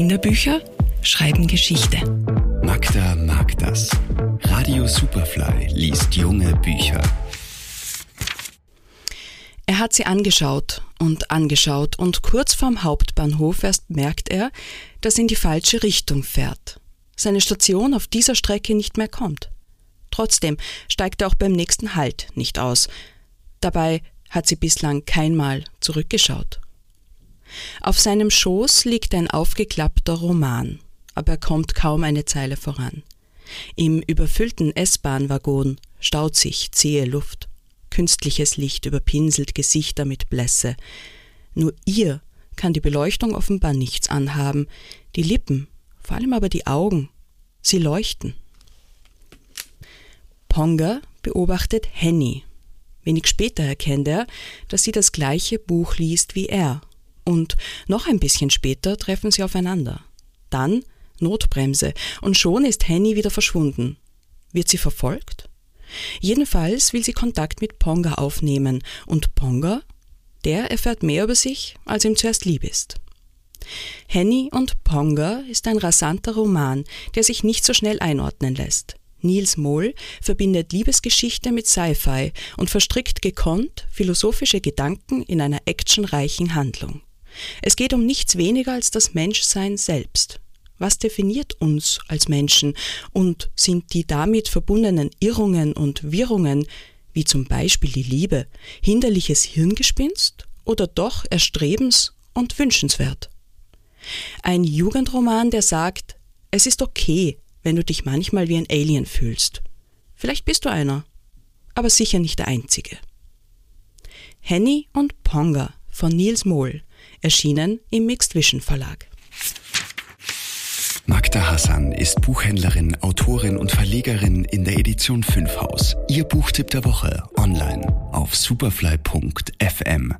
Kinderbücher schreiben Geschichte. Magda mag das. Radio Superfly liest junge Bücher. Er hat sie angeschaut und angeschaut und kurz vorm Hauptbahnhof erst merkt er, dass in die falsche Richtung fährt. Seine Station auf dieser Strecke nicht mehr kommt. Trotzdem steigt er auch beim nächsten Halt nicht aus. Dabei hat sie bislang keinmal zurückgeschaut. Auf seinem Schoß liegt ein aufgeklappter Roman, aber er kommt kaum eine Zeile voran. Im überfüllten S-Bahn-Waggon staut sich zähe Luft. Künstliches Licht überpinselt Gesichter mit Blässe. Nur ihr kann die Beleuchtung offenbar nichts anhaben. Die Lippen, vor allem aber die Augen, sie leuchten. Ponga beobachtet Henny. Wenig später erkennt er, dass sie das gleiche Buch liest wie er. Und noch ein bisschen später treffen sie aufeinander. Dann Notbremse, und schon ist Henny wieder verschwunden. Wird sie verfolgt? Jedenfalls will sie Kontakt mit Ponga aufnehmen, und Ponga, der erfährt mehr über sich, als ihm zuerst lieb ist. Henny und Ponga ist ein rasanter Roman, der sich nicht so schnell einordnen lässt. Niels Mohl verbindet Liebesgeschichte mit Sci-Fi und verstrickt gekonnt philosophische Gedanken in einer actionreichen Handlung. Es geht um nichts weniger als das Menschsein selbst. Was definiert uns als Menschen und sind die damit verbundenen Irrungen und Wirrungen, wie zum Beispiel die Liebe, hinderliches Hirngespinst oder doch erstrebens- und wünschenswert? Ein Jugendroman, der sagt, es ist okay, wenn du dich manchmal wie ein Alien fühlst. Vielleicht bist du einer, aber sicher nicht der Einzige. Henny und Ponga von Niels Mohl, erschienen im Mixed Vision Verlag. Magda Hassan ist Buchhändlerin, Autorin und Verlegerin in der Edition 5 Haus. Ihr Buchtipp der Woche online auf superfly.fm.